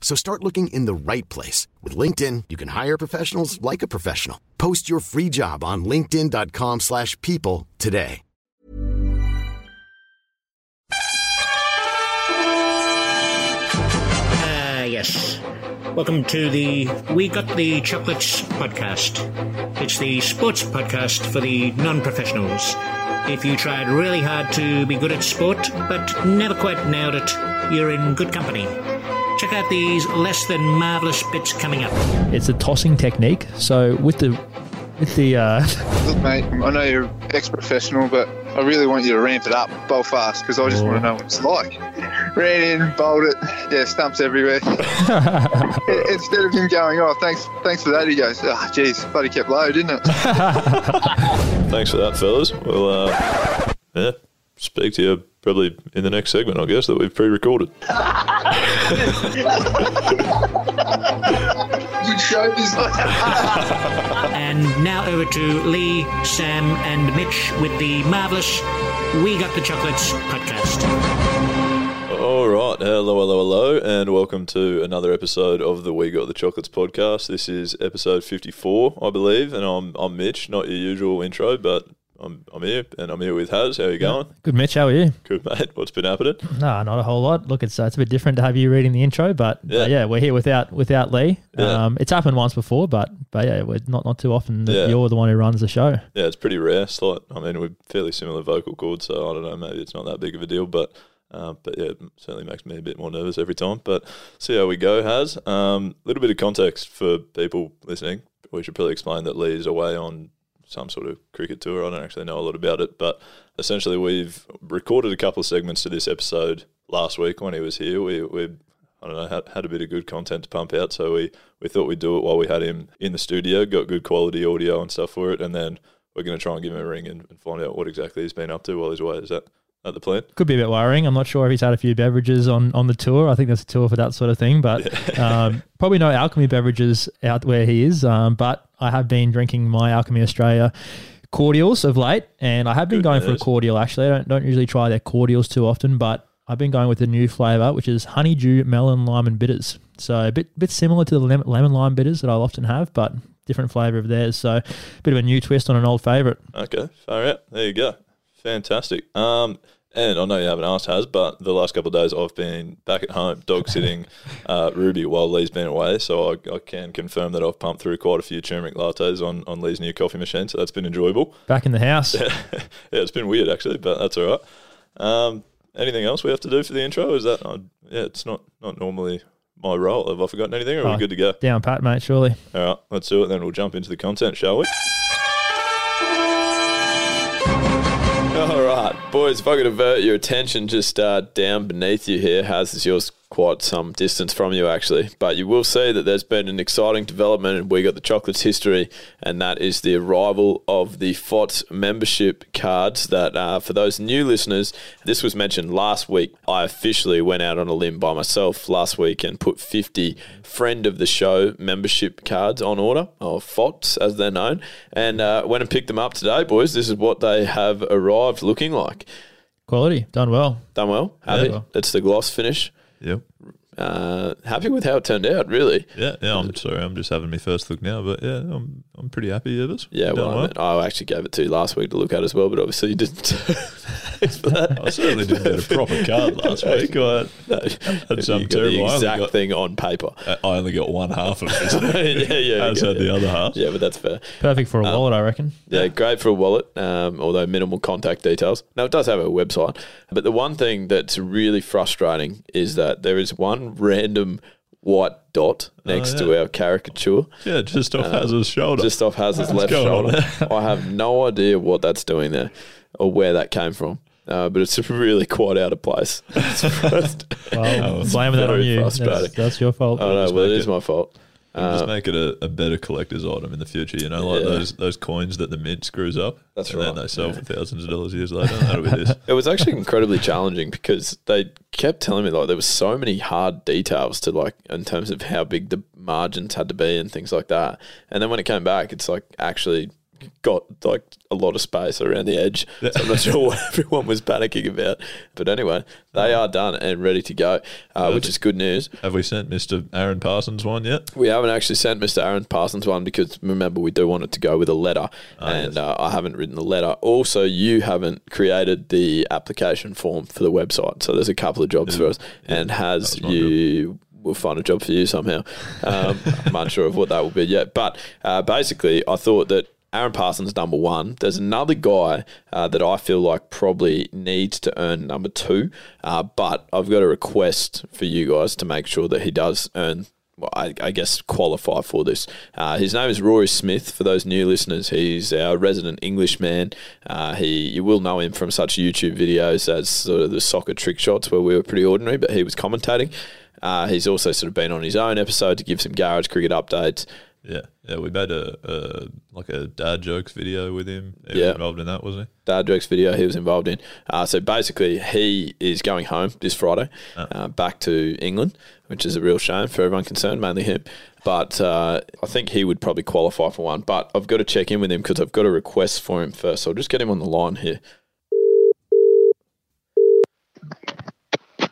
So start looking in the right place. With LinkedIn, you can hire professionals like a professional. Post your free job on linkedin.com slash people today. Ah, yes. Welcome to the We Got the Chocolates podcast. It's the sports podcast for the non professionals. If you tried really hard to be good at sport, but never quite nailed it, you're in good company. Check out these less than marvellous bits coming up. It's a tossing technique. So with the with the uh, Look, mate, I know you're ex-professional, but I really want you to ramp it up, bowl fast, because I just want to know what it's like. Ran in, bowled it, yeah, stumps everywhere. Instead of him going, oh, thanks, thanks for that, he goes, ah, oh, geez, bloody kept low, didn't it? Thanks for that, fellas. We'll, uh, yeah, speak to you probably in the next segment, I guess, that we've pre-recorded. Good show business. And now over to Lee, Sam, and Mitch with the marvellous We Got the Chocolates podcast. All right, hello, hello, hello, and welcome to another episode of the We Got the Chocolates podcast. This is episode 54, I believe, and I'm, I'm Mitch, not your usual intro, but I'm, I'm here, and I'm here with Haz. How are you going? good Mitch, how are you? Good, mate. What's been happening? No, not a whole lot. Look, it's uh, it's a bit different to have you reading the intro, but Yeah. yeah, yeah we're here without without Lee. Yeah. Um, it's happened once before, but but yeah, we're not not too often that Yeah. you're the one who runs the show. Yeah, it's pretty rare. Slight. I mean, we're fairly similar vocal cords, so I don't know. Maybe it's not that big of a deal, but uh, but yeah, it certainly makes me a bit more nervous every time. But see how we go. Has a um, little bit of context for people listening. We should probably explain that Lee's away on some sort of cricket tour. I don't actually know a lot about it, but essentially we've recorded a couple of segments to this episode last week when he was here. We we I don't know, had, had a bit of good content to pump out. So we, we thought we'd do it while we had him in the studio, got good quality audio and stuff for it. And then we're going to try and give him a ring and, and find out what exactly he's been up to while he's away. Is that, that the plan? Could be a bit worrying. I'm not sure if he's had a few beverages on, on the tour. I think there's a tour for that sort of thing, but um, probably no alchemy beverages out where he is. Um, but I have been drinking my Alchemy Australia cordials of late, and I have been Good going for a cordial. Actually, I don't don't usually try their cordials too often, but I've been going with a new flavour, which is honeydew melon lime and bitters. So a bit bit similar to the lemon, lemon lime bitters that I'll often have, but different flavour of theirs. So a bit of a new twist on an old favourite. Okay, far out. There you go. Fantastic. Um, and I know you haven't asked, Has, but the last couple of days I've been back at home dog sitting uh, Ruby while Lee's been away. So I, I can confirm that I've pumped through quite a few turmeric lattes on, on Lee's new coffee machine. So that's been enjoyable. Back in the house. yeah, it's been weird actually, but that's all right. Um, anything else we have to do for the intro? Is that uh, yeah? It's not not normally my role. Have I forgotten anything? Or are Oh. we good to go? Down pat, mate, surely. All right, let's do it. Then we'll jump into the content, shall we? Boys. If I could avert your attention just uh, down beneath you here, Has is yours quite some distance from you actually, but you will see that there's been an exciting development in We Got the Chocolates history, and that is the arrival of the FOTS membership cards. That uh, for those new listeners, this was mentioned last week. I officially went out on a limb by myself last week and put 50 friend of the show membership cards on order, or FOTS as they're known, and uh, went and picked them up today, boys. This is what they have arrived looking like. Quality. Done well. Done well. Happy. Yeah. It's the gloss finish. Yep. Uh, happy with how it turned out, really. Yeah, yeah. I'm sorry. I'm just having my first look now, but yeah, I'm I'm pretty happy with it. Yeah, Done well, I, mean, I actually gave it to you last week to look at as well, but obviously you didn't. Thanks that. I certainly didn't get a proper card last week. I had some you got terrible. the exact got, thing on paper. I only got one half of it. yeah, yeah. As yeah, had the yeah. other half. Yeah, but that's fair. Perfect for a wallet, I reckon. Yeah, great for a wallet, um, although minimal contact details. Now, it does have a website, but the one thing that's really frustrating is that there is one random white dot next to our caricature Yeah, just off Hazard's shoulder. Just off Hazard's left shoulder. I have no idea what that's doing there or where that came from. Uh, but it's really quite out of place. Well, blaming that on you. That's, that's your fault. I know, well, it is my fault. Just uh, make it a, a better collector's item in the future. You know, like Yeah. those those coins that the mint screws up. That's and right. then they sell for thousands of dollars years later. That'll be this. It was actually incredibly challenging because they kept telling me like there was so many hard details to like in terms of how big the margins had to be and things like that. And then when it came back, it's like actually got like a lot of space around the edge. So I'm not sure what everyone was panicking about. But anyway, they are done and ready to go, uh, which is good news. Have we sent Mister Aaron Parsons one yet? We haven't actually sent Mr. Aaron Parsons one because remember we do want it to go with a letter, Ah, and uh, I haven't written the letter. Also, you haven't created the application form for the website, so there's a couple of jobs for us. And has you? We'll find a job for you somehow. Um, I'm unsure of what that will be yet, but uh, basically, I thought that. Aaron Parsons number one. There's another guy uh, that I feel like probably needs to earn number two, uh, but I've got a request for you guys to make sure that he does earn well, I, I guess qualify for this. Uh, his name is Rory Smith. For those new listeners, he's our resident Englishman. Uh, he you will know him from such YouTube videos as sort of the soccer trick shots where we were pretty ordinary, but he was commentating. Uh, he's also sort of been on his own episode to give some garage cricket updates. Yeah, yeah. We made a, a like a dad jokes video with him. He Yeah. was involved in that, wasn't he? Dad Jokes video he was involved in. Uh, so basically, he is going home this Friday, uh, back to England, which is a real shame for everyone concerned, mainly him. But uh, I think he would probably qualify for one. But I've got to check in with him because I've got a request for him first. So I'll just get him on the line here.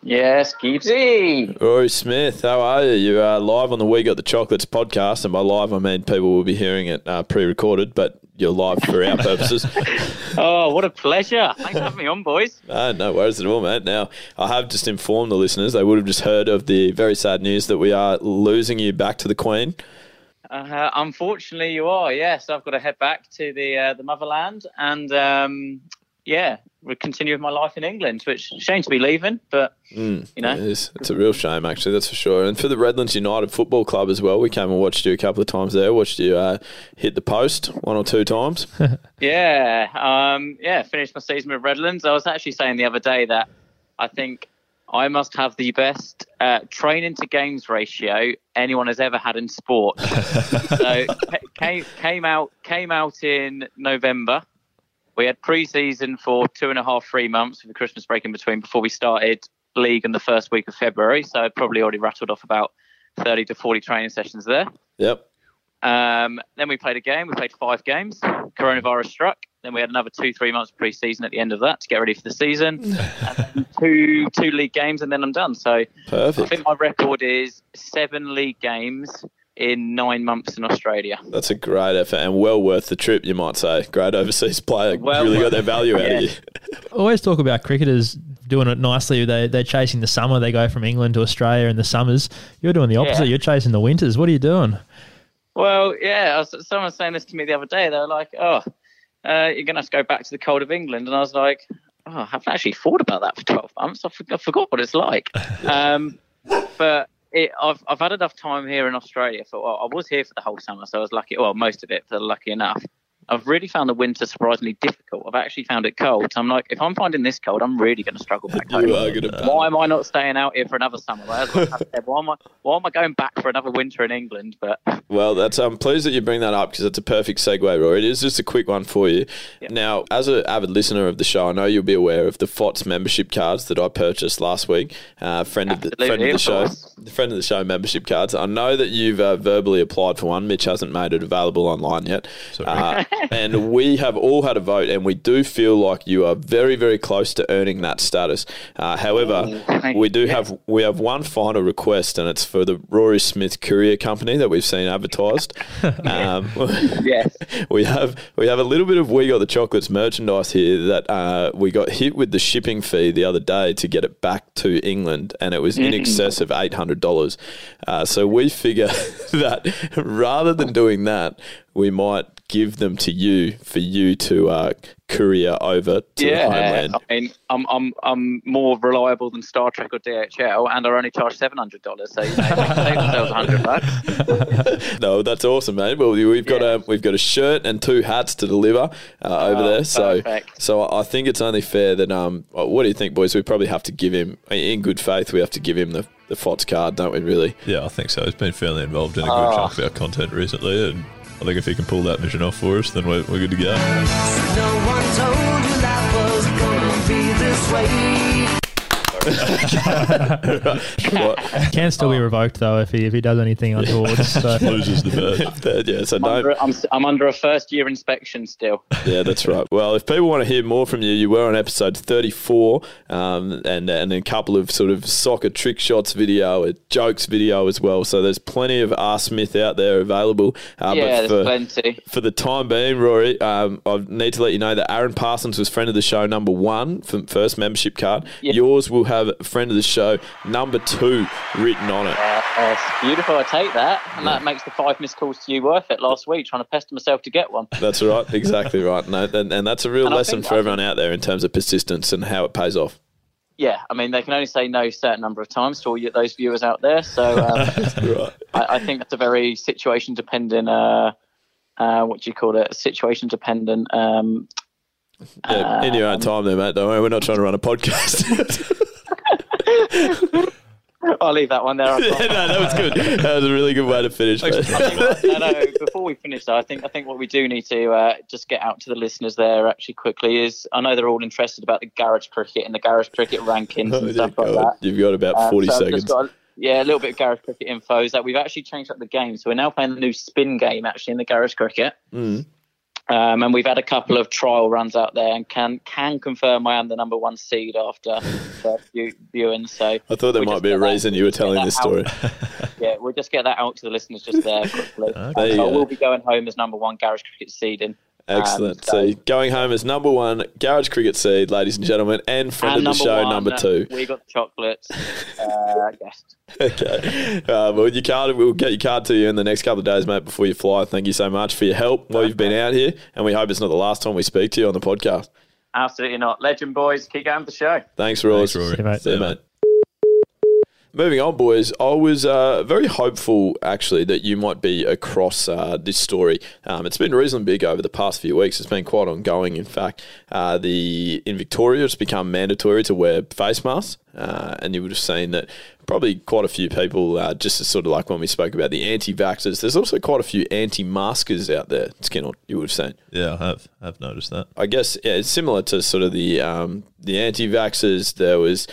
Yes, Gibbsy. Rory Smith, how are you? You are live on the We Got the Chocolates podcast, and by live I mean people will be hearing it uh, pre-recorded, but you're live for our purposes. Oh, what a pleasure. Thanks for having me on, boys. Ah, no worries at all, mate. Now, I have just informed the listeners, they would have just heard of the very sad news that we are losing you back to the Queen. Uh, unfortunately, you are. Yes, I've got to head back to the uh, the motherland, and um, yeah, we continue with my life in England. Which shame to be leaving, but you know, It is. It's a real shame, actually, that's for sure. And for the Redlands United Football Club as well, we came and watched you a couple of times there, watched you uh, hit the post one or two times. yeah, um, yeah. Finished my season with Redlands. I was actually saying the other day that I think I must have the best uh, training to games ratio anyone has ever had in sport. so came came out came out in November. We had pre-season for two and a half, three months with the Christmas break in between before we started league in the first week of February. So I'd probably already rattled off about thirty to forty training sessions there. Yep. Um, then we played a game. We played five games. Coronavirus struck. Then we had another two, three months pre-season at the end of that to get ready for the season. two, two league games, and then I'm done. So Perfect. I think my record is seven league games in nine months in Australia. That's a great effort and well worth the trip, you might say. Great overseas player. Well really got their value out Yeah. of you. always talk about cricketers doing it nicely. They they're chasing the summer. They go from England to Australia in the summers. You're doing the opposite. Yeah. You're chasing the winters. What are you doing? Well, yeah, I was, someone was saying this to me the other day. They were like, "Oh, uh, you're gonna have to go back to the cold of England," and I was like, "Oh, I haven't actually thought about that for 12 months. I, for- I forgot what it's like." um, but it, I've I've had enough time here in Australia. Well, I was here for the whole summer, so I was lucky. Well, most of it, for lucky enough. I've really found the winter surprisingly difficult. I've actually found it cold. So I'm like, if I'm finding this cold, I'm really going to struggle back home. Going to Why am I not staying out here for another summer? Like, that's I said. why am I why am I going back for another winter in England? But Well, that's I'm pleased that you bring that up because it's a perfect segue, Roy. It is just a quick one for you. Now, as an avid listener of the show, I know you'll be aware of the FOTS membership cards that I purchased last week. Uh, friend of the friend of the show, the friend of the show membership cards. I know that you've uh, verbally applied for one. Mitch hasn't made it available online yet. And we have all had a vote, and we do feel like you are very, very close to earning that status. Uh, however, we do have we have one final request, and it's for the Rory Smith Courier Company that we've seen advertised. Um, yes. we have we have a little bit of we got the chocolates merchandise here that uh, we got hit with the shipping fee the other day to get it back to England, and it was in Mhm. excess of eight hundred dollars. Uh, so we figure that rather than doing that, we might give them to you for you to uh, courier over to the Yeah, homeland. I mean, I'm I'm I'm more reliable than StarTrack or DHL, and I only charge seven hundred dollars. So you know, they can save themselves hundred bucks. no, that's awesome, mate. Well, we've got a we've got a shirt and two hats to deliver uh, over Oh, there. So, perfect. so I think it's only fair that um, what do you think, boys? We probably have to give him, in good faith, we have to give him the the FOTS card, don't we? Really? Yeah, I think so. He's been fairly involved in a good Oh. chunk of our content recently, and I think if he can pull that mission off for us, then we're, we're good to go. No one told you life was gonna be this way. Can still be revoked though if he if he does anything untoward. So. Loses the bet. yeah, so I'm don't. under, I'm, I'm under a first year inspection still. Yeah, that's right. Well, if people want to hear more from you, you were on episode 34 um, and, and a couple of sort of soccer trick shots video, a jokes video as well. So there's plenty of R. Smith out there available. Uh, yeah, but there's for, plenty. for the time being, Rory, um, I need to let you know that Aaron Parsons was friend of the show number one for first membership card. Yours will have friend of the show number two written on it. Uh, that's beautiful. I take that, and that makes the five missed calls to you worth it. Last week, trying to pester myself to get one. That's right, exactly right. No, and, and that's a real And lesson for everyone out there in terms of persistence and how it pays off. Yeah, I mean they can only say no a certain number of times to all you, those viewers out there. So um, I, I think that's a very situation dependent. Uh, uh, what do you call it? Situation dependent. Um, Yeah, in your own time, there, mate. Don't worry, we're not trying to run a podcast. I'll leave that one there. No, that was good. That was a really good way to finish. mate. no, no. Before we finish, though, I think I think what we do need to uh, just get out to the listeners there actually quickly is I know they're all interested about the garage cricket and the garage cricket rankings Oh, and stuff like that. You've got about Um, 40 so seconds. a- yeah, a little bit of garage cricket info is that we've actually changed up the game, so we're now playing the new spin game actually in the garage cricket. Mm. Um, and we've had a couple of trial runs out there, and can can confirm I am the number one seed after view, viewing. So I thought there might be a reason you were telling this story. yeah, we'll just get that out to the listeners just there quickly. You so I will be going home as number one garage cricket seeding. Excellent. Um, so, going home as number one Garage Cricket Seed, ladies and gentlemen, and friend and of the show, one, number two. We got the chocolates. Uh, yes. okay. Uh, well, your card, we'll get your card to you in the next couple of days, mate, before you fly. Thank you so much for your help while you've been out here, and we hope it's not the last time we speak to you on the podcast. Absolutely not. Legend boys, keep going with the show. Thanks, Royce. Rory. See you, mate. See you, mate. Moving on, boys. I was uh, very hopeful, actually, that you might be across uh, this story. Um, it's been reasonably big over the past few weeks. It's been quite ongoing. In fact, uh, the in Victoria, it's become mandatory to wear face masks, uh, and you would have seen that probably quite a few people, uh, just as sort of like when we spoke about the anti-vaxxers. There's also quite a few anti-maskers out there. Skinner, you would have seen. Yeah, I have. I've noticed that. I guess yeah, it's similar to sort of the um, the anti-vaxxers. There was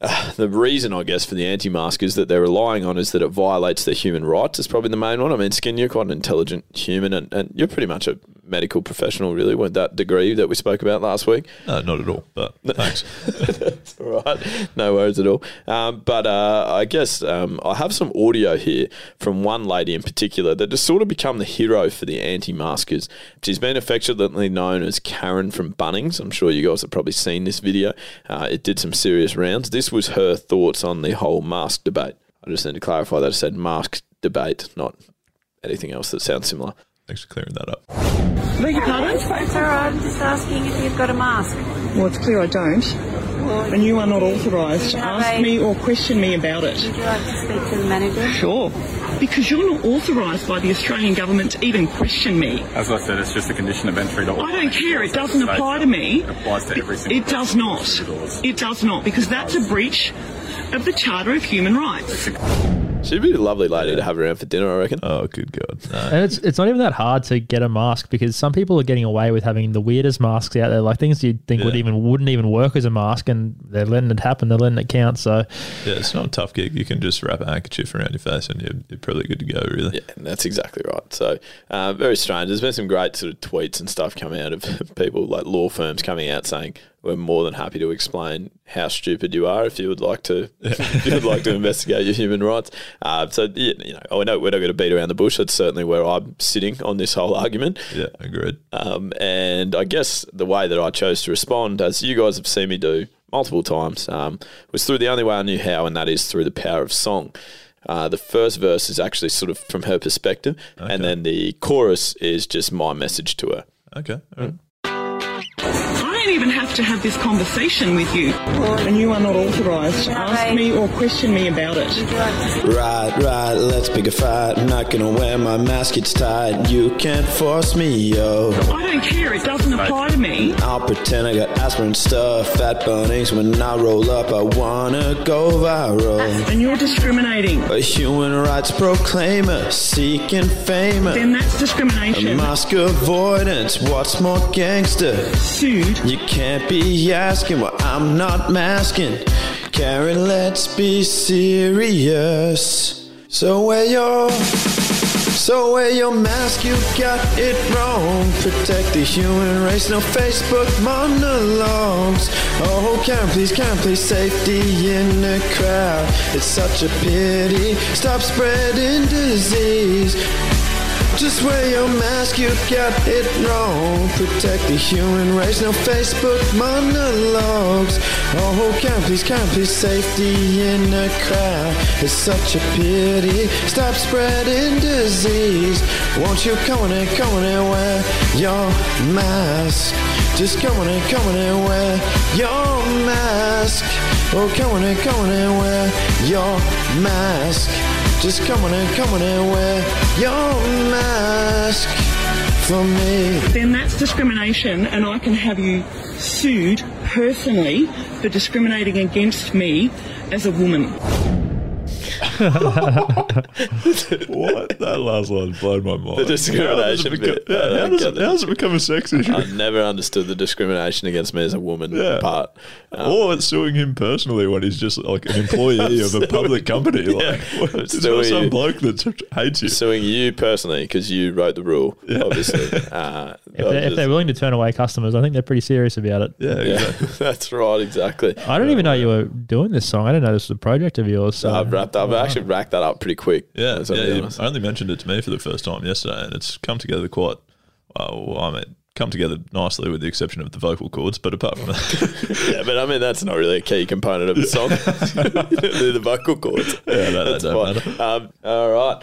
uh, the reason, I guess, for the anti-mask is that they're relying on is that it violates their human rights. Is probably the main one. I mean, Skin, you're quite an intelligent human, and, and you're pretty much a medical professional, really, with that degree that we spoke about last week. No, not at all. But thanks. That's all right. No worries at all. Um, but uh, I guess um, I have some audio here from one lady in particular that has sort of become the hero for the anti-maskers. She's been affectionately known as Karen from Bunnings. I'm sure you guys have probably seen this video. Uh, it did some serious rounds. This was her thoughts on the whole mask debate. I just need to clarify that I said mask debate, not anything else that sounds similar. Thanks for clearing that up. Beg your pardon? It's all right. I'm just asking if you've got a mask. Well, it's clear I don't. And you are not authorised to ask a- me or question me about it. Would you like to speak to the manager? Sure. Because you're not authorised by the Australian government to even question me. As I said, it's just a condition of entry. That I don't care. It doesn't apply to me. It applies to every single It does not. It does not, because that's a breach of the Charter of Human Rights. She'd be a lovely lady to have around for dinner, I reckon. Oh, good God. And it's it's not even that hard to get a mask because some people are getting away with having the weirdest masks out there, like things you'd think would Yeah. even wouldn't even work as a mask, and they're letting it happen. They're letting it count. So Yeah, it's not a tough gig. You can just wrap a handkerchief around your face and you're, you're probably good to go, really. Yeah, and that's exactly right. So, uh, very strange. There's been some great sort of tweets and stuff coming out of people like law firms coming out saying we're more than happy to explain how stupid you are if you would like to if you would like to investigate your human rights. Uh, so, you know, I know we're not going to beat around the bush. That's certainly where I'm sitting on this whole argument. Yeah, agreed. Um, and I guess the way that I chose to respond, as you guys have seen me do multiple times, um, was through the only way I knew how, and that is through the power of song. Uh, the first verse is actually sort of from her perspective, and then the chorus is just my message to her. Okay. all right. Don't even have to have this conversation with you, and you are not authorised to ask me or question me about it. Right, right, let's pick a fight. I'm not gonna wear my mask, it's tight. You can't force me, yo. I don't care, it doesn't apply to me. I'll pretend I got aspirin stuff. Fat bunnies when I roll up, I wanna go viral. And you're discriminating. A human rights proclaimer, seeking fame. Then that's A discrimination. mask avoidance, what's more gangster? Sued. You can't be asking what I'm not masking. Karen, let's be serious. So wear your, so wear your mask, you got it wrong. Protect the human race, no Facebook monologues. Oh, Karen, please, Karen, please, safety in the crowd. It's such a pity. Stop spreading disease. Just wear your mask, you got it wrong. Protect the human race, no Facebook monologues. Oh, can please, can please, safety in the crowd. It's such a pity. Stop spreading disease. Won't you come on and come on and wear your mask? Just come on and come on and wear your mask. Oh, come on and come on and wear your mask. Just come on and come on and wear your mask for me. Then that's discrimination, and I can have you sued personally for discriminating against me as a woman. What? That last one blown my mind. The discrimination How does it, become, how does it, how does it become a sex issue? I've never understood the discrimination against me as a woman Yeah. part. Um, or it's suing him personally when he's just like an employee of a public company. Like, what, it's not some you. bloke that hates you. suing you personally because you wrote the rule, obviously. Uh, if they're, if they're willing to turn away customers, I think they're pretty serious about it. Yeah, yeah, exactly. that's right, exactly. I don't even know you were doing this song. I didn't know this was a project of yours. So I've wrapped up. I actually racked that up pretty quick. Yeah, That's what yeah. I'm you- I only mentioned it to me for the first time yesterday, and it's come together quite. Well, I mean, come together nicely with the exception of the vocal cords, but apart from that, yeah, but I mean that's not really a key component of the song. The vocal cords. Yeah, that- that That's don't fine. Um, all right.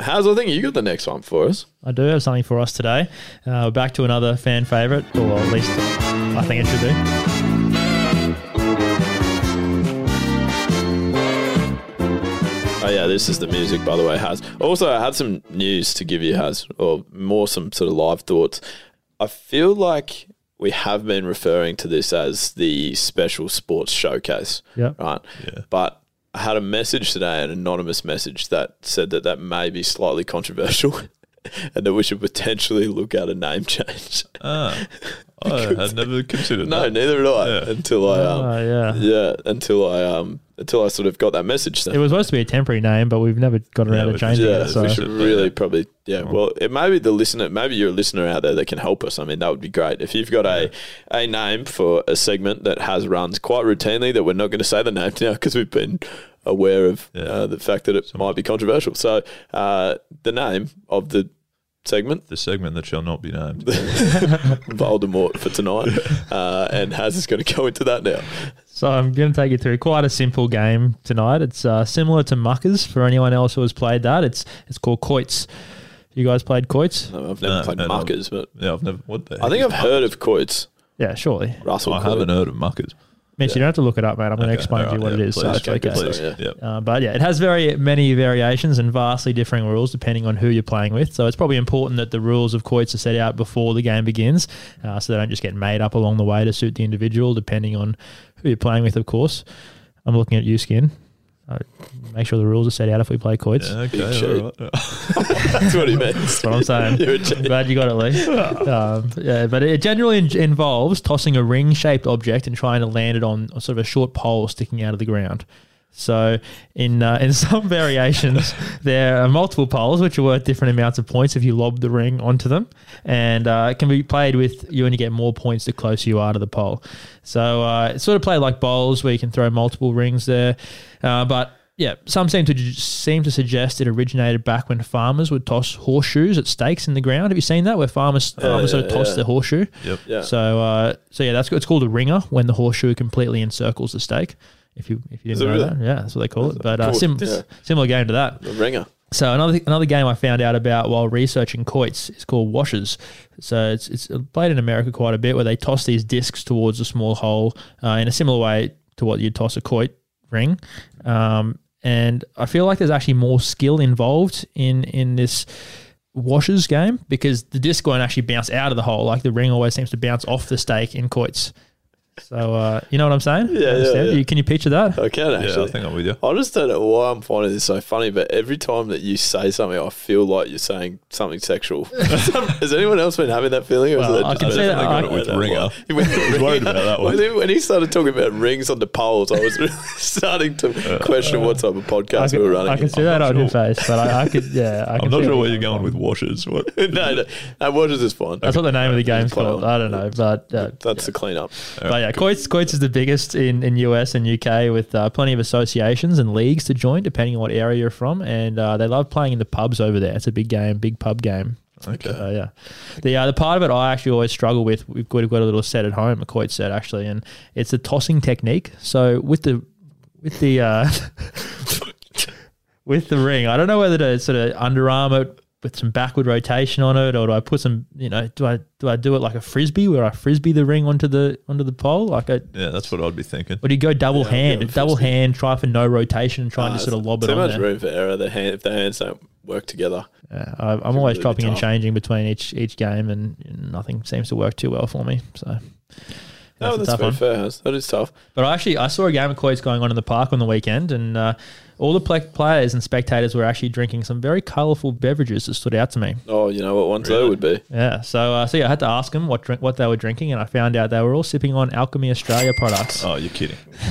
How's I think you got the next one for us? I do have something for us today. Uh, we're back to another fan favourite, or at least I think it should be. Oh yeah, this is the music, by the way, Has. Also, I had some news to give you, Has, or more some sort of live thoughts. I feel like we have been referring to this as the special sports showcase, Yep. right? Yeah. But I had a message today, an anonymous message that said that that may be slightly controversial. and that we should potentially look at a name change. Ah, I had never considered No, that. neither had I Yeah. until I um, Oh, yeah. yeah until I um until I sort of got that message. So. It was supposed to be a temporary name, but we've never got around Yeah, to we- changing yeah, it. So we should really probably yeah. Well, it may be the listener. Maybe you're a listener out there that can help us. I mean, that would be great if you've got a a name for a segment that has runs quite routinely. That we're not going to say the name now because we've been aware of uh, the fact that it might be controversial. So uh, the name of the segment, the segment that shall not be named, Voldemort for tonight, uh, and Haz is going to go into that now. So I'm going to take you through quite a simple game tonight. It's uh, similar to Muckers for anyone else who has played that. It's it's called quoits. You guys played quoits? No, I've never played Muckers, but yeah, I've never. What the I think heck I've is heard of quoits. Yeah, surely. Russell, I Coit. haven't heard of Muckers. Mitch, you don't have to look it up, man. I'm going to Okay, explain to you what yeah, it is. so please, it's okay, okay. please, yeah. Uh, but yeah, it has very many variations and vastly differing rules depending on who you're playing with. So it's probably important that the rules of quoits are set out before the game begins, uh, so they don't just get made up along the way to suit the individual, depending on who you're playing with, of course. I'm looking at you, Skin. Uh, make sure the rules are set out if we play quoits. Yeah, okay, Big cheat. all right. That's what he means. That's what I'm saying. You're a cheat. Glad you got it, Lee. Um, yeah, but it generally in- involves tossing a ring-shaped object and trying to land it on sort of a short pole sticking out of the ground. So, in uh, in some variations, there are multiple poles which are worth different amounts of points if you lob the ring onto them, and uh, it can be played with you only get more points the closer you are to the pole. So, uh, it's sort of played like bowls where you can throw multiple rings there, uh, but yeah, some seem to seem to suggest it originated back when farmers would toss horseshoes at stakes in the ground. Have you seen that where farmers Yeah, farmers sort of toss yeah. the horseshoe? Yep. Yeah. So uh, so yeah, that's it's called a ringer when the horseshoe completely encircles the stake. If you if you didn't know really? that, yeah, that's what they call it. But uh, sim- Yeah. similar game to that. The ringer. So another another game I found out about while researching quoits is called washers. So it's it's played in America quite a bit where they toss these discs towards a small hole uh, in a similar way to what you'd toss a quoit ring. Um, and I feel like there's actually more skill involved in in this washers game because the disc won't actually bounce out of the hole like the ring always seems to bounce off the stake in quoits. So uh, you know what I'm saying? Yeah, yeah, yeah. You, can you picture that? I can Yeah, actually. I think I'm with you. I just don't know why I'm finding this so funny, but every time that you say something, I feel like you're saying something sexual. Has anyone else been having that feeling? Or Well, that I can me? say that I got it with ringer. why. I was worried about that one. When he, started talking about rings on the poles, I was really starting to question what type of podcast can, we were running. I can see that not on your face, but I, I could, yeah, I can I'm not sure where you're going with washers. What? no, no, no, watches is fine. That's what the name of the game's Play called. I don't know, but uh, That's the cleanup. but yeah, quoits, quoits is the biggest in, in US and UK with uh, plenty of associations and leagues to join depending on what area you're from, and uh, they love playing in the pubs over there. It's a big game, big pub game. Okay. Yeah, the uh, the part of it I actually always struggle with. We've got, we've got a little set at home, a quoit set actually, and it's the tossing technique. So with the with the uh, with the ring, I don't know whether to sort of underarm it with some backward rotation on it, or do I put some, you know, do I do I do it like a frisbee where I frisbee the ring onto the onto the pole, like a, Yeah, that's what I'd be thinking. or do you go double Yeah, hand, go double frisbee. hand, try for no rotation, and try and Ah, just sort of lob it too much room for error. The hand, if the hands don't work together. Yeah, I, I'm always really chopping and changing between each each game, and, and nothing seems to work too well for me. So No, a that's tough very one. fair. That is tough. But I actually I saw a game of quoits going on in the park on the weekend, and uh, all the pla players and spectators were actually drinking some very colourful beverages that stood out to me. Oh, you know what ones they would be. Yeah, so uh, so yeah, I had to ask them what drink, what they were drinking, and I found out they were all sipping on Alchemy Australia products. Oh, you're kidding.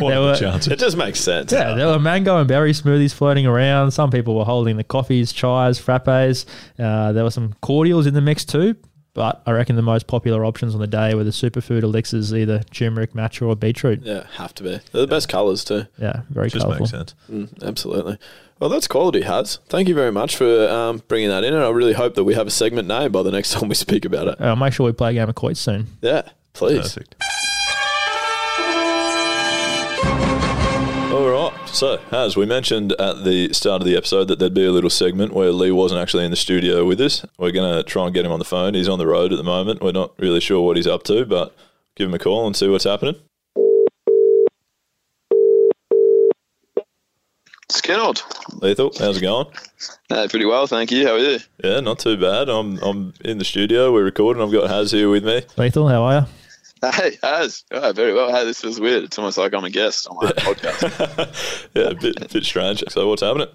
What They are were- chances? it just makes sense. Yeah, there were mango and berry smoothies floating around. Some people were holding the coffees, chais, frappes. Uh, there were some cordials in the mix too. But I reckon the most popular options on the day were the superfood elixirs, either turmeric, matcha, or beetroot. Yeah, have to be. They're the best colours too. Yeah, very Just colourful. makes sense. Mm, absolutely. Well, that's quality, Has. Thank you very much for um, bringing that in, and I really hope that we have a segment name by the next time we speak about it. I'll make sure we play a game of quoits soon. Yeah, please. Perfect. So, as we mentioned at the start of the episode, that there'd be a little segment where Lee wasn't actually in the studio with us. We're going to try and get him on the phone. He's on the road at the moment. We're not really sure what he's up to, but give him a call and see what's happening. Skinnard. Lethal, how's it going? Uh, pretty well, thank you. How are you? Yeah, not too bad. I'm I'm in the studio. We're recording. I've got Haz here with me. Lethal, how are you? Hey, as oh, very well. Hey, this feels weird. It's almost like I'm a guest on my podcast. yeah, a bit bit strange. So, what's happening?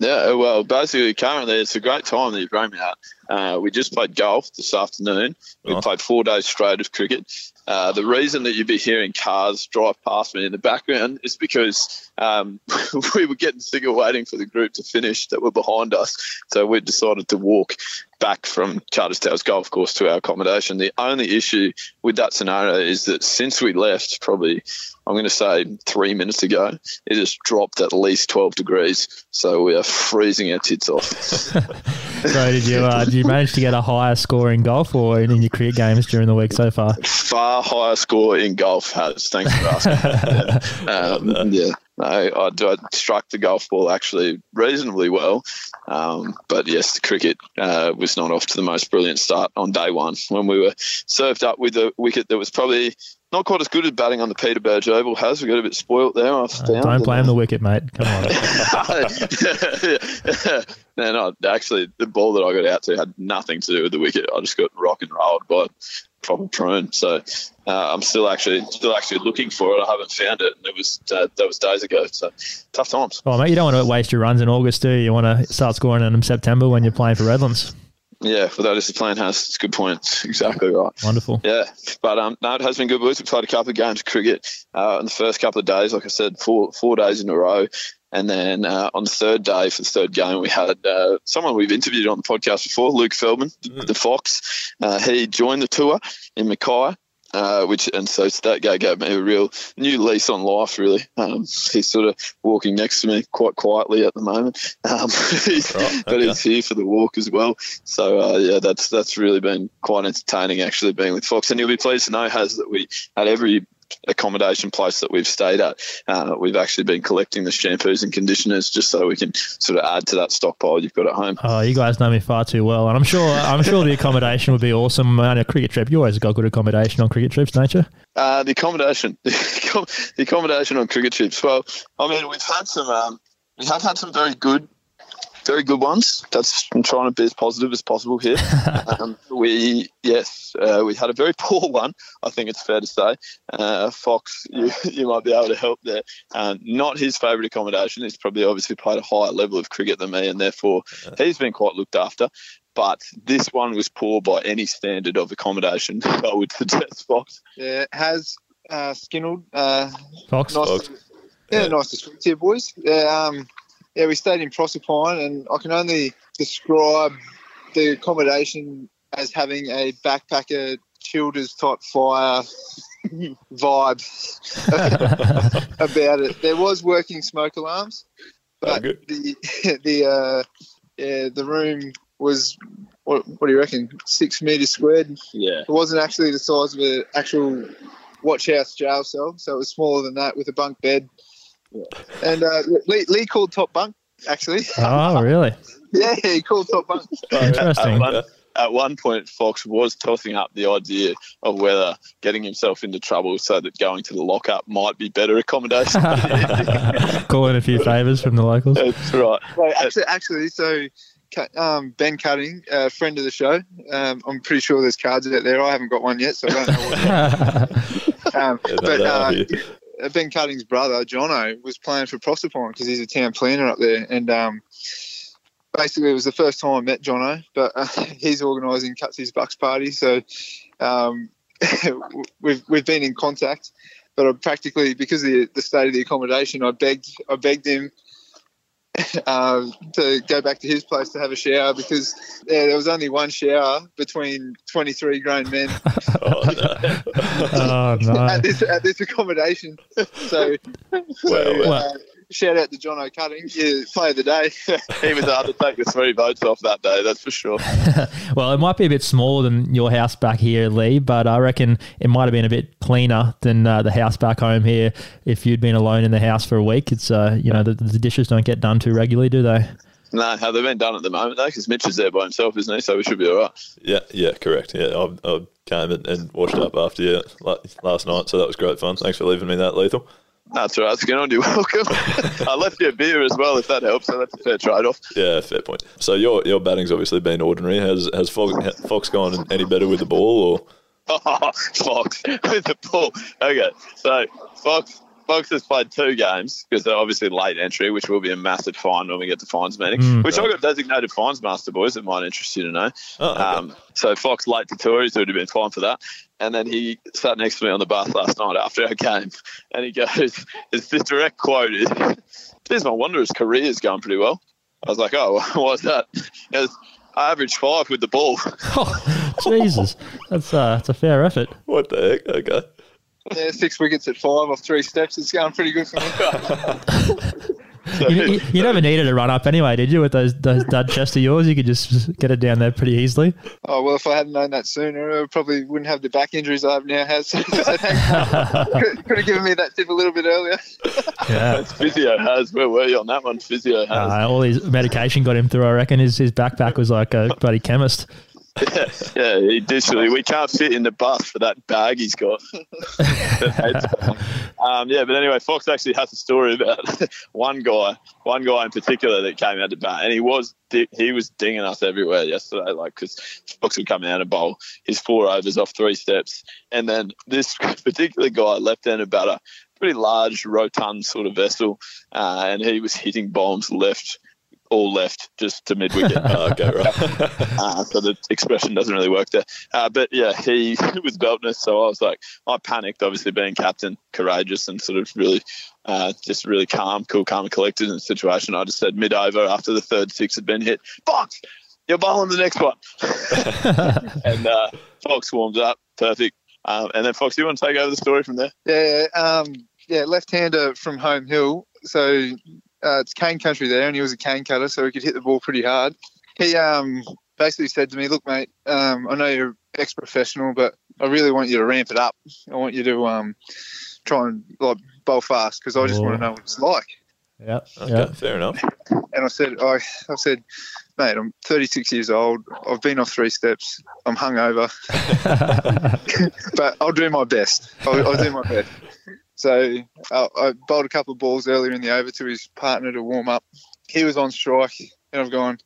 Yeah, well, basically, currently it's a great time that you bring me out. Uh, we just played golf this afternoon. We Nice. played four days straight of cricket. Uh, the reason that you'd be hearing cars drive past me in the background is because um, we were getting sick of waiting for the group to finish that were behind us. So we decided to walk back from Charters Towers Golf Course to our accommodation. The only issue with that scenario is that since we left, probably I'm going to say three minutes ago, it has dropped at least 12 degrees. So we are freezing our tits off. So did you uh, did you manage to get a higher score in golf or in your career games during the week so far? Far higher score in golf has. Thanks for asking. yeah. Um, yeah. No, I, I struck the golf ball actually reasonably well, um, but yes, the cricket uh, was not off to the most brilliant start on day one when we were served up with a wicket that was probably not quite as good as batting on the Peter Burge Oval has. We got a bit spoilt there. I found. Uh, Don't blame the wicket, mate. Come on. no, no, actually, the ball that I got out to had nothing to do with the wicket. I just got rock and rolled by a proper prune. So uh, I'm still actually still actually looking for it. I haven't found it, and it was uh, that was days ago. So tough times. Oh, mate, you don't want to waste your runs in August, do you? You want to start scoring in September when you're playing for Redlands. Yeah, is the plan has. It's a good point. Exactly right. Wonderful. Yeah, but um, no, it has been good. Boys. We played a couple of games of cricket uh, in the first couple of days. Like I said, four four days in a row. And then uh, on the third day for the third game, we had uh, someone we've interviewed on the podcast before, Luke Feldman, the, the Fox. Uh, he joined the tour in Mackay. Uh, which and so that guy gave me a real new lease on life. Really, um, he's sort of walking next to me quite quietly at the moment, um, but he's here for the walk as well. So uh, yeah, that's that's really been quite entertaining actually being with Fox. And you'll be pleased to know has that we had every accommodation place that we've stayed at, uh, we've actually been collecting the shampoos and conditioners just so we can sort of add to that stockpile you've got at home. Oh, you guys know me far too well, and I'm sure I'm sure the accommodation would be awesome on a cricket trip. You always got good accommodation on cricket trips, don't you? Uh, the accommodation, the accommodation on cricket trips. Well, I mean, we've had some, um, we have had some very good, very good ones. That's I'm trying to be as positive as possible here. um, we yes, uh, we had a very poor one. I think it's fair to say. Uh, Fox, you, you might be able to help there. Um, not his favourite accommodation. He's probably obviously played a higher level of cricket than me, and therefore he's been quite looked after. But this one was poor by any standard of accommodation. I would suggest Fox. Yeah, has uh, Skinnled. Uh, Fox. nice Fox. To, yeah, nice to speak to you, boys. Yeah, um, yeah, we stayed in Proserpine, and I can only describe the accommodation as having a backpacker Childers type fire vibe about it. There was working smoke alarms, but the the uh, yeah the room was what, what do you reckon six meters squared. Yeah, it wasn't actually the size of an actual watch house jail cell, so it was smaller than that with a bunk bed. And uh, Lee, Lee called top bunk actually. Oh, really? yeah, he called top bunk. Interesting. At one, at one point, Fox was tossing up the idea of whether getting himself into trouble so that going to the lockup might be better accommodation. Calling a few favours from the locals. That's right. Well, actually, actually, so um, Ben Cutting, uh, friend of the show. Um, I'm pretty sure there's cards out there. I haven't got one yet, so I don't know. What um, Yeah, but that'll be- uh, Ben Cutting's brother, Jono, was playing for Proserpine because he's a town planner up there, and um, basically it was the first time I met Jono. But uh, he's organising Cutsy's Bucks party, so um, we've we've been in contact. But I practically because of the, the state of the accommodation, I begged I begged him uh, to go back to his place to have a shower because yeah, there was only one shower between 23 grown men Oh no. at this at this accommodation. So, so well. uh, shout out to Jono Cutting, yeah, player of the day. he was able to take the three votes off that day, that's for sure. Well, it might be a bit smaller than your house back here, Lee, but I reckon it might have been a bit cleaner than uh, the house back home here. If you'd been alone in the house for a week, it's uh, you know the, the dishes don't get done too regularly, do they? No, have they been done at the moment though? Because Mitch is there by himself, isn't he? So we should be all right. Yeah, yeah, correct. Yeah, I, I came and, and washed up after you last night, so that was great fun. Thanks for leaving me that lethal. That's right. It's on. You're welcome. I left you a beer as well, if that helps. So that's a fair trade-off. Yeah, fair point. So your your batting's obviously been ordinary. Has has Fox, Fox gone any better with the ball, or Oh, Fox with the ball. Okay, so Fox Fox has played two games because they're obviously late entry, which will be a massive fine when we get to fines meeting. Mm. which I got designated fines master, boys. It might interest you to know. Oh, okay. um, so Fox late to tours, so would have been fine for that. And then he sat next to me on the bus last night after our game, and he goes, "His the direct quote is, "Geez, my wonder his career's going pretty well." I was like, "Oh, what's that?" He goes, I averaged five with the ball. Jesus, that's uh, that's a fair effort. What the heck? Okay. Yeah, six wickets at five off three steps. It's going pretty good for me. You, you, you never needed a run up anyway, did you? With those those dud chests of yours, you could just get it down there pretty easily. oh well, if I hadn't known that sooner, I probably wouldn't have the back injuries I have now. Has so thanks. could, could have given me that tip a little bit earlier. Yeah. it's Physio has. Where were you on that one? Physio has. Uh, all his medication got him through. I reckon his his backpack was like a bloody chemist. Yeah, yeah, he literally. We can't fit in the bus for that bag he's got. um, yeah, but anyway, Fox actually has a story about one guy, one guy in particular that came out to bat, and he was he was dinging us everywhere yesterday, like because Fox would come out and bowl his four overs off three steps, and then this particular guy, left-handed batter, pretty large, rotund sort of vessel, uh, and he was hitting bombs left all left just to mid wicket. Oh, okay, right. uh, so the expression doesn't really work there. Uh, but yeah, he was belting us. So I was like, I panicked, obviously being captain, courageous and sort of really, uh, just really calm, cool, calm and collected in the situation. I just said mid over after the third six had been hit, Fox, you're bowling the next one. and uh, Fox warms up, perfect. Um, and then Fox, do you want to take over the story from there? Yeah, um, yeah, left-hander from home hill. So uh, it's cane country there, and he was a cane cutter, so he could hit the ball pretty hard. He um, basically said to me, "Look, mate, um, I know you're ex-professional, but I really want you to ramp it up. I want you to um, try and like bowl fast because I just want to know what it's like." Yeah, Okay, fair enough. And I said, I, I said, mate, I'm 36 years old. I've been off three steps. I'm hungover, but I'll do my best. I'll, I'll do my best. So uh, I bowled a couple of balls earlier in the over to his partner to warm up. He was on strike, and I've gone,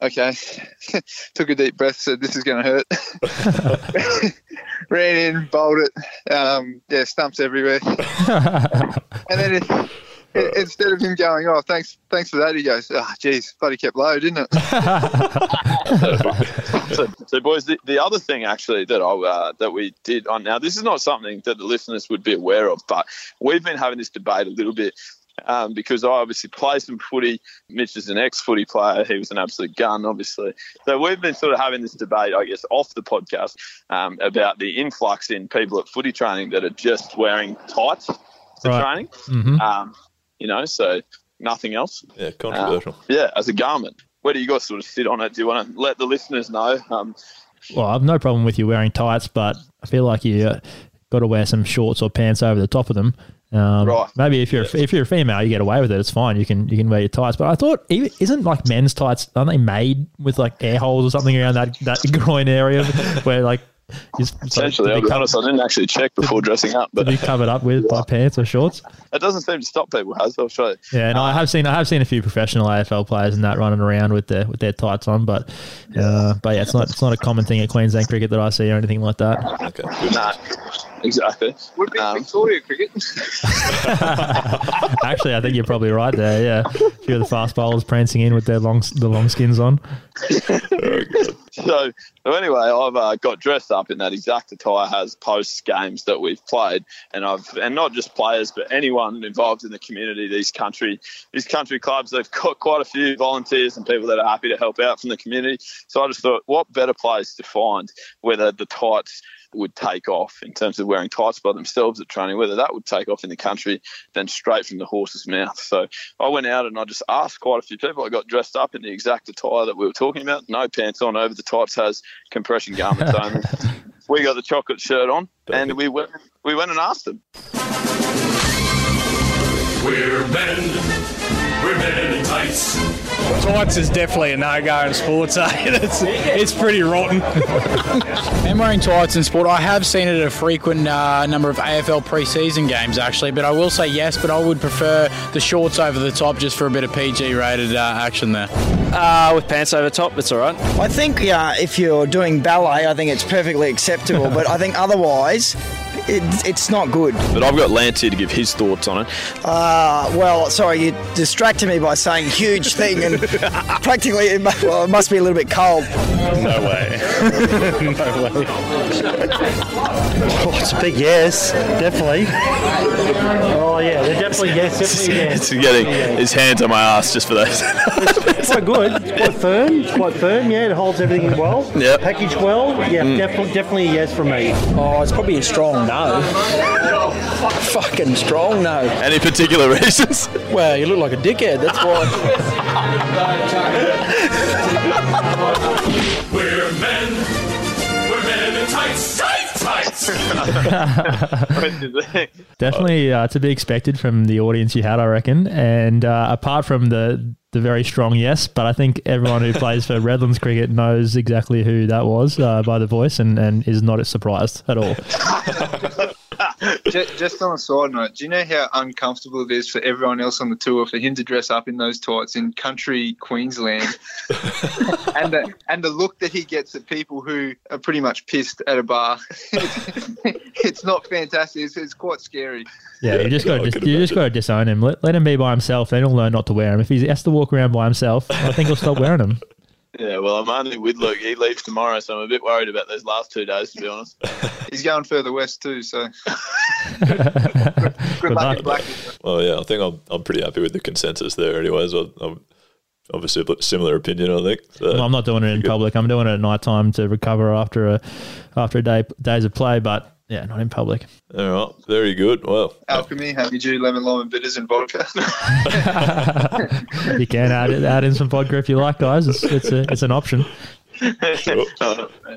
okay. Took a deep breath, said, this is going to hurt. Ran in, bowled it. Um, yeah, stumps everywhere. and then it, it- instead of him going, oh, thanks, thanks for that, he goes, ah, oh, geez, bloody kept low, didn't it? so, so, boys, the, the other thing actually that I uh, that we did on now, this is not something that the listeners would be aware of, but we've been having this debate a little bit. Um, because I obviously play some footy. Mitch is an ex-footy player. He was an absolute gun, obviously. So we've been sort of having this debate, I guess, off the podcast um, about the influx in people at footy training that are just wearing tights to Right. training. Mhm. Um, you know, so nothing else. Yeah, controversial. Uh, yeah, as a garment. Where do you guys sort of sit on it? Do you want to let the listeners know? Um, Well, I've no problem with you wearing tights, but I feel like you uh, got to wear some shorts or pants over the top of them. Um, Right. Maybe if you're if you're a female, you get away with it. It's fine. You can you can wear your tights. But I thought, isn't like men's tights? Aren't they made with like air holes or something around that, that groin area where like it's essentially, I'll be honest, I didn't actually check before dressing up, but be covered up with by pants or shorts? it doesn't seem to stop people, has I'll show you. Yeah, and I have seen I have seen a few professional AFL players and that running around with their with their tights on, but uh, but yeah, it's not it's not a common thing at Queensland cricket that I see or anything like that. Okay. Nah, exactly. Would be Um, Victoria cricket. Actually, I think you're probably right there. Yeah, a few of the fast bowlers prancing in with their long the long skins on. So, so anyway, I've uh, got dressed up in that exact attire has post games that we've played, and I've and not just players, but anyone involved in the community. These country these country clubs, they've got quite a few volunteers and people that are happy to help out from the community. So I just thought, what better place to find whether the tights would take off in terms of wearing tights by themselves at training, whether that would take off in the country than straight from the horse's mouth. So I went out and I just asked quite a few people. I got dressed up in the exact attire that we were talking about. No pants on over the tights has compression garments only. We got the chocolate shirt on and we went we went and asked them. We're men. We're men in tights. Tights is definitely a no-go in sports. Eh? It's, it's pretty rotten. I'm wearing tights in sport. I have seen it at a frequent uh, number of AFL pre-season games, actually. But I will say yes, but I would prefer the shorts over the top just for a bit of PG-rated uh, action there. Uh, with pants over top, it's all right. I think uh, if you're doing ballet, I think it's perfectly acceptable. but I think otherwise, it, it's not good. But I've got Lance here to give his thoughts on it. Uh, well, sorry, you distracted me by saying huge thing, and practically, it, well, it must be a little bit cold. No way. no way. Oh, it's a big yes, definitely. Oh yeah, they're definitely yes, definitely yes. He's getting his hands on my ass just for those. It's quite good. It's quite firm. It's quite firm. Yeah, it holds everything well. Yep. Packaged well. Yeah, Mm. definitely, definitely a yes from me. Oh, it's probably a strong no. Fucking strong no. Any particular reasons? Well, you look like a dickhead. That's why. We're men. We're men in tights. Tight tights. Definitely uh, to be expected from the audience you had, I reckon. And uh, apart from the the very strong yes, but I think everyone who plays for Redlands cricket knows exactly who that was uh, by the voice and, and is not surprised at all. just, just on a side note, do you know how uncomfortable it is for everyone else on the tour for him to dress up in those tights in country Queensland, and the and the look that he gets at people who are pretty much pissed at a bar? it's not fantastic. It's, it's quite scary. Yeah, you just got to you just got to disown him. Let, let him be by himself. Then he'll learn not to wear them. If he has to walk around by himself, I think he'll stop wearing them. Yeah, well, I'm only with Luke. He leaves tomorrow, so I'm a bit worried about those last two days, to be honest. He's going further west too, so. Good luck. Well, yeah, I think I'm, I'm pretty happy with the consensus there. Anyways, I, I'm obviously a similar opinion. I think. So, Well, I'm not doing it in public. I'm doing it at night time to recover after a after a day days of play. But yeah, not in public. All right, very good. Well, Alchemy, Happy Dew, lemon, lime, and bitters, and vodka. You can add it, add in some vodka if you like, guys. It's it's a, it's an option.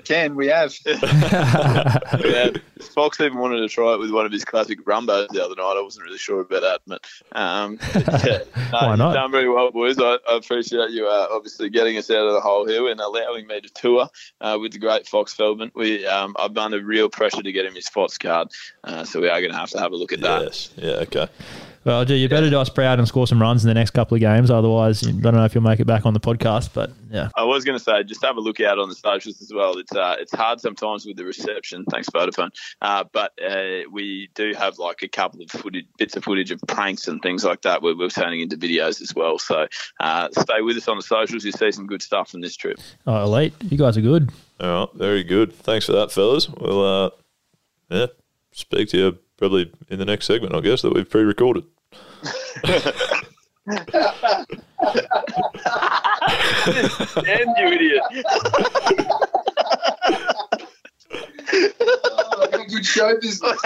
Can we have? yeah, Fox even wanted to try it with one of his classic rumbos the other night. I wasn't really sure about that, but um, yeah, no, Why not? Done very well, boys. I, I appreciate you uh, obviously getting us out of the hole here and allowing me to tour uh, with the great Fox Feldman. We um, I've been under real pressure to get him his FOTS card, uh, so we are going to have to have a look at that. Yes. Yeah. Okay. Well, gee, you better do us proud and score some runs in the next couple of games. Otherwise, I don't know if you'll make it back on the podcast. But yeah, I was going to say, just have a look out on the socials as well. It's uh, it's hard sometimes with the reception. Thanks, Vodafone. Uh, but uh, we do have like a couple of footage, bits of footage of pranks and things like that. Where we're turning into videos as well. So uh, stay with us on the socials. You see some good stuff from this trip. oh, elite. You guys are good. All right, very good. Thanks for that, fellas. We'll uh, yeah, speak to you probably in the next segment, I guess that we've pre-recorded. Damn you idiot! good show business.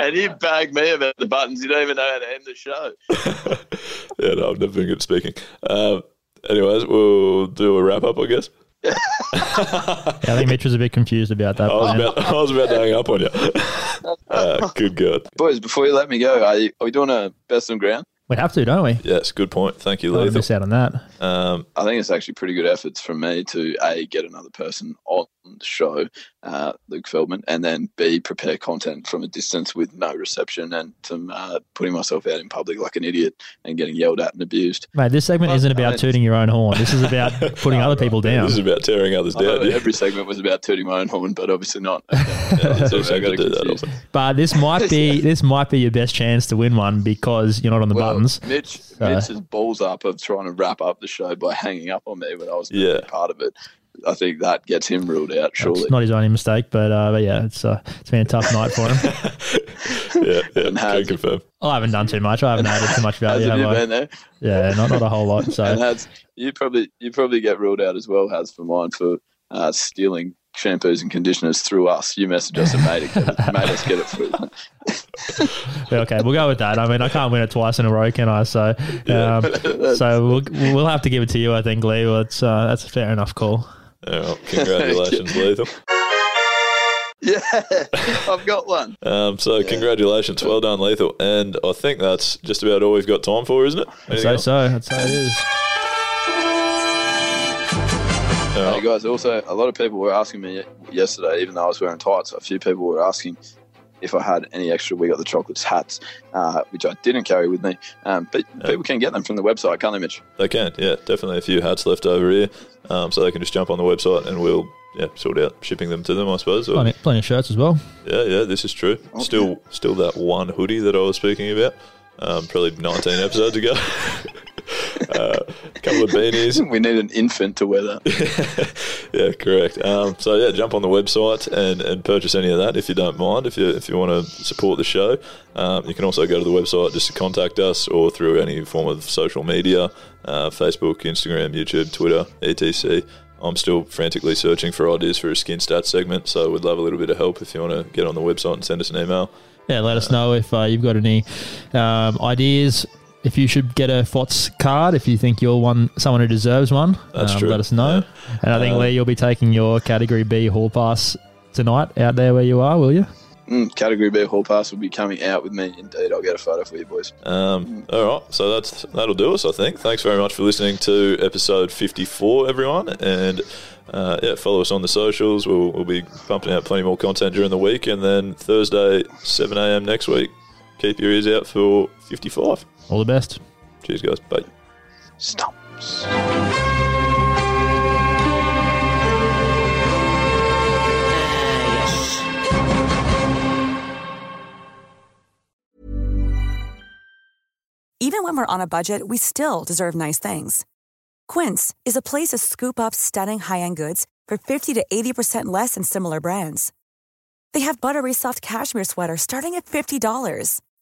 and you bag me about the buttons. You don't even know how to end the show. Yeah, no, I've never been good at speaking. Um, anyways, we'll do a wrap up, I guess. Yeah, I think Mitch was a bit confused about that. I was about, I was about to hang up on you. Uh, good God. Boys, before you let me go, are, you, are we doing a best on ground? We have to, don't we? Yes, good point. Thank you, Don't miss out on that. Um, I think it's actually pretty good efforts from me to a get another person on the show, uh, Luke Feldman, and then b prepare content from a distance with no reception and some uh, putting myself out in public like an idiot and getting yelled at and abused. Mate, this segment isn't about I- tooting your own horn. This is about putting other people down. This is about tearing others down. yeah. every segment was about tooting my own horn, but obviously not. Yeah, So so I got to do that also. But this might be this might be your best chance to win one because you're not on the Well, buttons. Mitch, So- Mitch's balls up of trying to wrap up the show by hanging up on me when I was Yeah. part of it. I think that gets him ruled out, surely. It's not his only mistake, but, uh, but yeah, it's uh, it's been a tough night for him. yeah, yeah, can confirm. I haven't done too much. I haven't added too much value. Have he I? been there? Yeah, not not a whole lot. and So Haz, you probably you probably get ruled out as well, Has for mine for uh, stealing shampoos and conditioners through us. You messaged us and made it made us get it through. yeah, okay, we'll go with that. I mean, I can't win it twice in a row, can I? So um, so we'll we'll have to give it to you. I think, Lee. Well, it's uh, that's a fair enough call. Yeah, well, congratulations, Lethal. yeah, I've got one. Um, so congratulations, well done, Lethal. And I think that's just about all we've got time for, isn't it? I'd Anything say else? so. I'd say it is. Hey guys, also a lot of people were asking me yesterday, even though I was wearing tights. A few people were asking if I had any extra We Got the Chocolates hats, uh, which I didn't carry with me. Um, but people can get them from the website, can't they, Mitch? They can, yeah, definitely a few hats left over here. Um, so they can just jump on the website and we'll yeah, sort out shipping them to them, I suppose. Or- Plenty, plenty of shirts as well. yeah, yeah, this is true. Still, still that one hoodie that I was speaking about, um, probably 19 episodes ago. uh, a couple of beanies. We need an infant to wear that. yeah, correct. Um, so yeah, jump on the website and, and purchase any of that if you don't mind. If you if you want to support the show, um, you can also go to the website just to contact us or through any form of social media, uh, Facebook, Instagram, YouTube, Twitter, etc. I'm still frantically searching for ideas for a skin stats segment, so we'd love a little bit of help if you want to get on the website and send us an email. Yeah, let us know if uh, you've got any um, ideas. If you should get a FOTS card, if you think you're one someone who deserves one, That's um, true. let us know. And I think Um, Lee, you'll be taking your Category B hall pass tonight out there where you are, will you? Mm, category B hall pass will be coming out with me. Indeed, I'll get a photo for you boys. Um, all right, so that's that'll do us. I think. Thanks very much for listening to episode fifty-four, everyone, and uh, yeah, follow us on the socials. We'll, we'll be pumping out plenty more content during the week, and then Thursday, seven a.m. next week. Keep your ears out for fifty-five. All the best. Cheers, guys. Bye. Stumps. Even when we're on a budget, we still deserve nice things. Quince is a place to scoop up stunning high-end goods for 50 to 80% less than similar brands. They have buttery soft cashmere sweaters starting at $50,